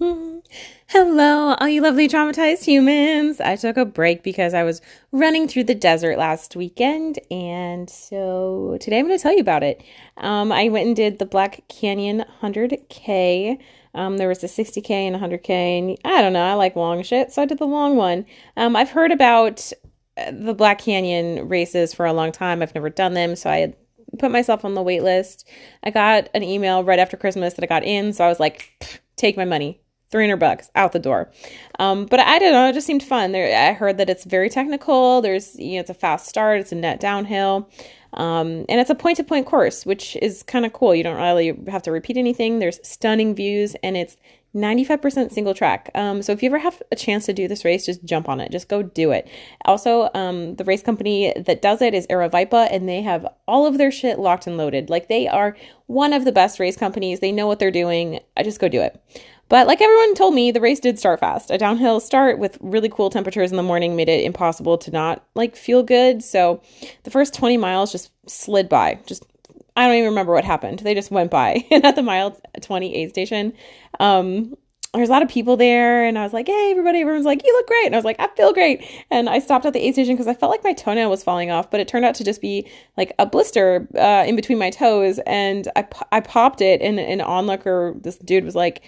Hello, all you lovely traumatized humans. I took a break because I was running through the desert last weekend, and so today I'm going to tell you about it. Um, I went and did the Black Canyon 100K. Um, there was a 60K and 100K, and I don't know, I like long shit, so I did the long one. Um, I've heard about uh, the Black Canyon races for a long time. I've never done them, so I put myself on the wait list. I got an email right after Christmas that I got in, so I was like, take my money 300 bucks out the door. Um, but I don't know, it just seemed fun. There, I heard that it's very technical. There's, you know, it's a fast start, it's a net downhill. Um, and it's a point to point course, which is kind of cool. You don't really have to repeat anything. There's stunning views and it's 95% single track. Um, so if you ever have a chance to do this race, just jump on it. Just go do it. Also, um, the race company that does it is Aravaipa, and they have all of their shit locked and loaded. Like they are one of the best race companies. They know what they're doing. I just go do it. But like everyone told me, the race did start fast. A downhill start with really cool temperatures in the morning made it impossible to not like feel good. So the first 20 miles just slid by. Just I don't even remember what happened. They just went by. And at the mile 20 aid station, um, there's a lot of people there and I was like, hey, everybody. Everyone's like, you look great. And I was like, I feel great. And I stopped at the aid station because I felt like my toenail was falling off, but it turned out to just be like a blister uh, in between my toes. And I, I popped it and an onlooker, this dude was like,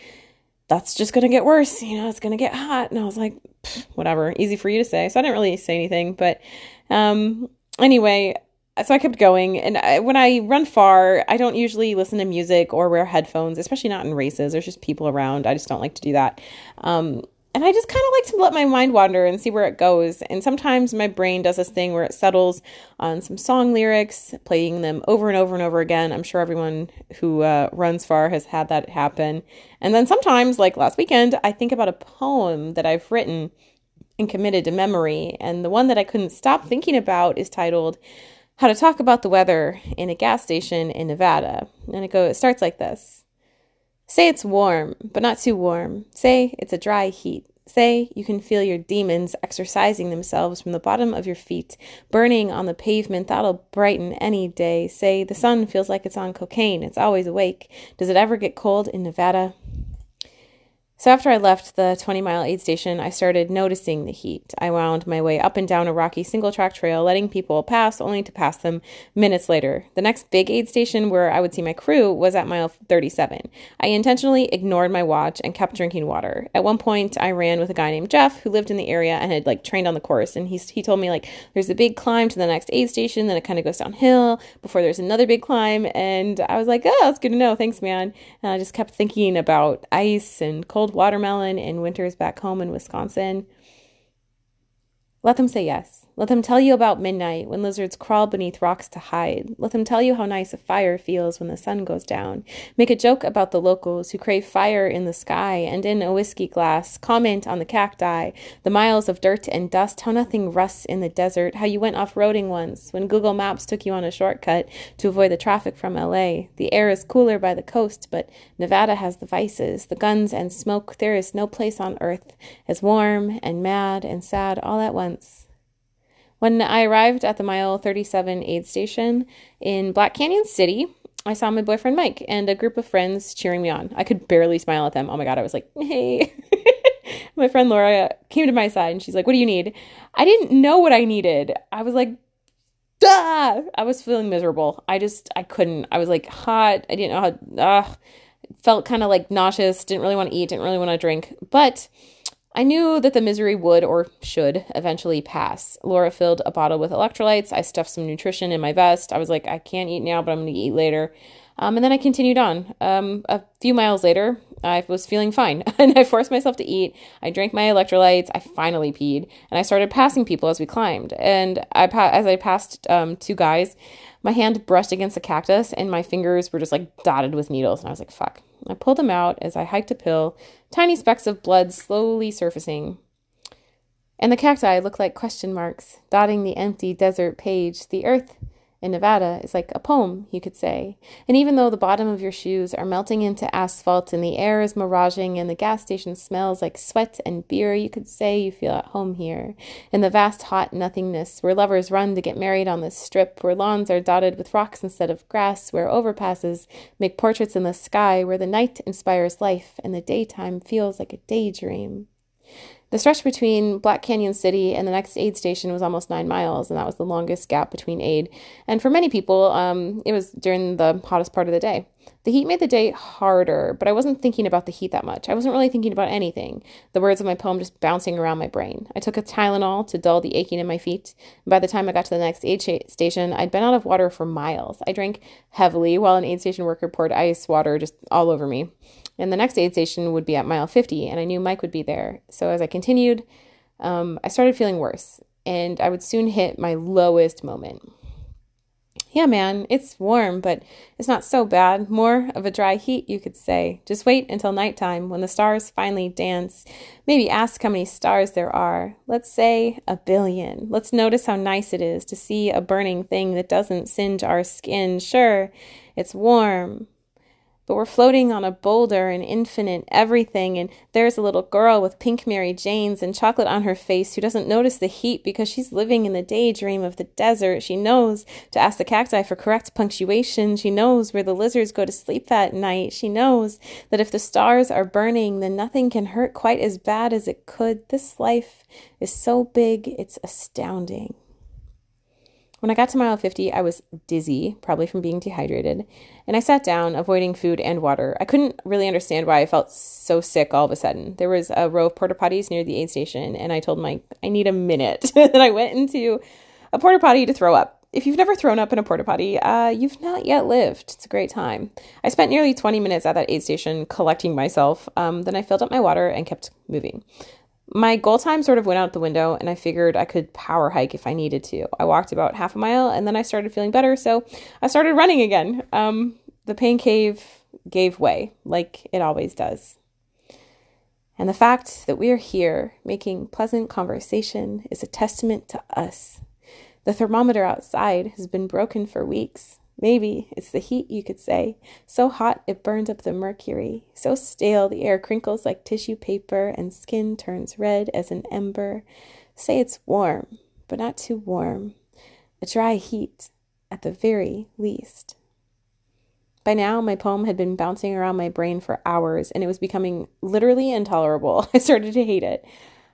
that's just going to get worse. You know, it's going to get hot. And I was like, whatever, easy for you to say. So I didn't really say anything. But um, anyway, so I kept going. And I, when I run far, I don't usually listen to music or wear headphones, especially not in races. There's just people around. I just don't like to do that. Um, and I just kind of like to let my mind wander and see where it goes. And sometimes my brain does this thing where it settles on some song lyrics, playing them over and over and over again. I'm sure everyone who uh, runs far has had that happen. And then sometimes, like last weekend, I think about a poem that I've written and committed to memory. And the one that I couldn't stop thinking about is titled How to Talk About the Weather in a Gas Station in Nevada. And it goes, it starts like this. Say it's warm, but not too warm. Say it's a dry heat. Say you can feel your demons exercising themselves from the bottom of your feet, burning on the pavement. That'll brighten any day. Say the sun feels like it's on cocaine. It's always awake. Does it ever get cold in Nevada? So after I left the 20 mile aid station, I started noticing the heat. I wound my way up and down a rocky single track trail, letting people pass only to pass them minutes later. The next big aid station where I would see my crew was at mile 37. I intentionally ignored my watch and kept drinking water. At one point, I ran with a guy named Jeff who lived in the area and had like trained on the course. And he, he told me like there's a big climb to the next aid station, then it kind of goes downhill before there's another big climb. And I was like, oh, that's good to know. Thanks, man. And I just kept thinking about ice and cold watermelon in winters back home in Wisconsin. Let them say yes. Let them tell you about midnight when lizards crawl beneath rocks to hide. Let them tell you how nice a fire feels when the sun goes down. Make a joke about the locals who crave fire in the sky and in a whiskey glass. Comment on the cacti, the miles of dirt and dust, how nothing rusts in the desert, how you went off roading once when Google Maps took you on a shortcut to avoid the traffic from LA. The air is cooler by the coast, but Nevada has the vices, the guns and smoke. There is no place on earth as warm and mad and sad all at once. When I arrived at the mile 37 aid station in Black Canyon City, I saw my boyfriend Mike and a group of friends cheering me on. I could barely smile at them. Oh my God, I was like, hey. my friend Laura came to my side and she's like, what do you need? I didn't know what I needed. I was like, Duh! I was feeling miserable. I just, I couldn't. I was like hot. I didn't know how, ugh. Felt kind of like nauseous. Didn't really want to eat. Didn't really want to drink. But I knew that the misery would or should eventually pass. Laura filled a bottle with electrolytes. I stuffed some nutrition in my vest. I was like, I can't eat now, but I'm going to eat later. Um, and then I continued on. Um, a few miles later, I was feeling fine and I forced myself to eat. I drank my electrolytes. I finally peed and I started passing people as we climbed. And I pa- as I passed um, two guys, my hand brushed against a cactus and my fingers were just like dotted with needles. And I was like, fuck. I pulled them out as I hiked a uphill, tiny specks of blood slowly surfacing. And the cacti looked like question marks, dotting the empty desert page. The earth in Nevada is like a poem, you could say. And even though the bottom of your shoes are melting into asphalt and the air is miraging and the gas station smells like sweat and beer, you could say you feel at home here. In the vast hot nothingness, where lovers run to get married on the strip, where lawns are dotted with rocks instead of grass, where overpasses make portraits in the sky, where the night inspires life and the daytime feels like a daydream. The stretch between Black Canyon City and the next aid station was almost nine miles, and that was the longest gap between aid. And for many people, um, it was during the hottest part of the day. The heat made the day harder, but I wasn't thinking about the heat that much. I wasn't really thinking about anything. The words of my poem just bouncing around my brain. I took a Tylenol to dull the aching in my feet. And by the time I got to the next aid station, I'd been out of water for miles. I drank heavily while an aid station worker poured ice water just all over me. And the next aid station would be at mile 50, and I knew Mike would be there. So as I continued, um, I started feeling worse, and I would soon hit my lowest moment. Yeah, man, it's warm, but it's not so bad. More of a dry heat, you could say. Just wait until nighttime when the stars finally dance. Maybe ask how many stars there are. Let's say a billion. Let's notice how nice it is to see a burning thing that doesn't singe our skin. Sure, it's warm, but we're floating on a boulder in infinite everything, and there's a little girl with pink Mary Janes and chocolate on her face who doesn't notice the heat because she's living in the daydream of the desert. She knows to ask the cacti for correct punctuation. She knows where the lizards go to sleep that night. She knows that if the stars are burning, then nothing can hurt quite as bad as it could. This life is so big, it's astounding. When I got to mile 50, I was dizzy, probably from being dehydrated, and I sat down, avoiding food and water. I couldn't really understand why I felt so sick all of a sudden. There was a row of porta potties near the aid station, and I told Mike, I need a minute. then I went into a porta potty to throw up. If you've never thrown up in a porta potty, uh, you've not yet lived. It's a great time. I spent nearly 20 minutes at that aid station collecting myself. Um, then I filled up my water and kept moving. My goal time sort of went out the window, and I figured I could power hike if I needed to. I walked about half a mile, and then I started feeling better, so I started running again. Um, the pain cave gave way, like it always does. And the fact that we are here making pleasant conversation is a testament to us. The thermometer outside has been broken for weeks. Maybe it's the heat, you could say. So hot it burns up the mercury. So stale the air crinkles like tissue paper and skin turns red as an ember. Say it's warm, but not too warm. A dry heat, at the very least. By now, my poem had been bouncing around my brain for hours, and it was becoming literally intolerable. I started to hate it.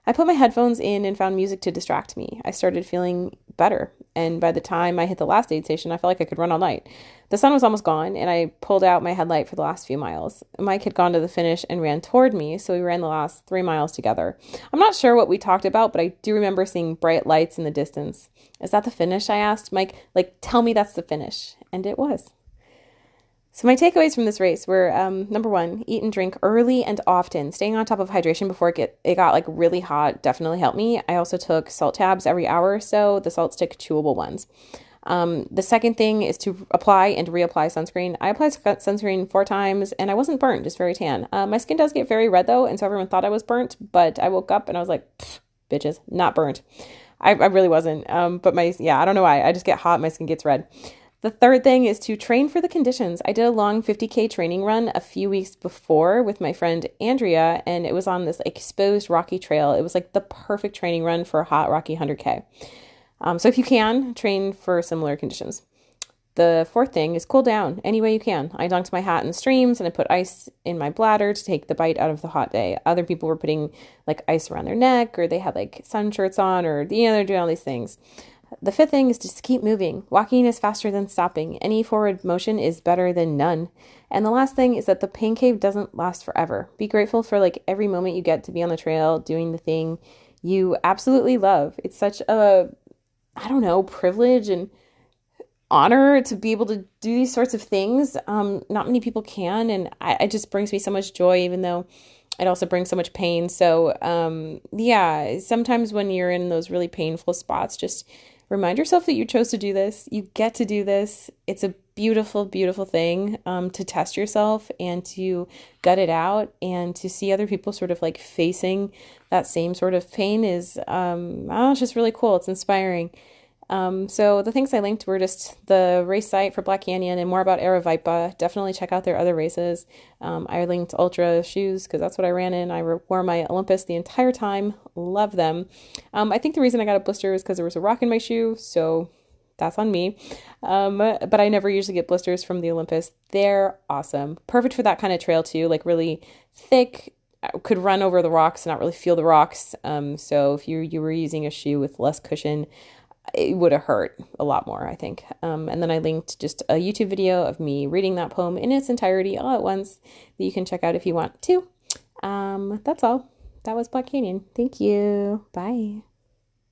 I put my headphones in and found music to distract me. I started feeling better, and by the time I hit the last aid station, I felt like I could run all night. The sun was almost gone, and I pulled out my headlight for the last few miles. Mike had gone to the finish and ran toward me, so we ran the last three miles together. I'm not sure what we talked about, but I do remember seeing bright lights in the distance. Is that the finish? I asked Mike. Like, tell me that's the finish. And it was. So, my takeaways from this race were um, number one, eat and drink early and often. Staying on top of hydration before it, get, it got like really hot definitely helped me. I also took salt tabs every hour or so, the salt stick chewable ones. Um, the second thing is to apply and reapply sunscreen. I applied sunscreen four times and I wasn't burnt, just very tan. Uh, my skin does get very red though, and so everyone thought I was burnt, but I woke up and I was like, bitches, not burnt. I, I really wasn't. Um, but my, yeah, I don't know why. I just get hot, my skin gets red. The third thing is to train for the conditions. I did a long 50K training run a few weeks before with my friend Andrea, and it was on this exposed rocky trail. It was like the perfect training run for a hot, rocky 100K. Um, so if you can, train for similar conditions. The fourth thing is cool down any way you can. I dunked my hat in streams and I put ice in my bladder to take the bite out of the hot day. Other people were putting like ice around their neck or they had like sun shirts on or, you know, they're doing all these things. The fifth thing is just keep moving. Walking is faster than stopping. Any forward motion is better than none. And the last thing is that the pain cave doesn't last forever. Be grateful for like every moment you get to be on the trail doing the thing you absolutely love. It's such a I don't know, privilege and honor to be able to do these sorts of things. Um, not many people can, and I, it just brings me so much joy, even though it also brings so much pain. So, um, yeah, sometimes when you're in those really painful spots, just remind yourself that you chose to do this. You get to do this. It's a beautiful, beautiful thing um, to test yourself and to gut it out and to see other people sort of like facing that same sort of pain is, um, oh, it's just really cool. It's inspiring. Um, so the things I linked were just the race site for Black Canyon and more about Aravaipa. Definitely check out their other races. Um, I linked Altra shoes because that's what I ran in. I wore my Olympus the entire time. Love them. Um, I think the reason I got a blister is because there was a rock in my shoe. So that's on me. Um, but I never usually get blisters from the Olympus. They're awesome. Perfect for that kind of trail too, like really thick, could run over the rocks and not really feel the rocks. Um, so if you you were using a shoe with less cushion, it would have hurt a lot more, I think. Um, and then I linked just a YouTube video of me reading that poem in its entirety all at once that you can check out if you want to. Um, that's all. That was Black Canyon. Thank you. Bye.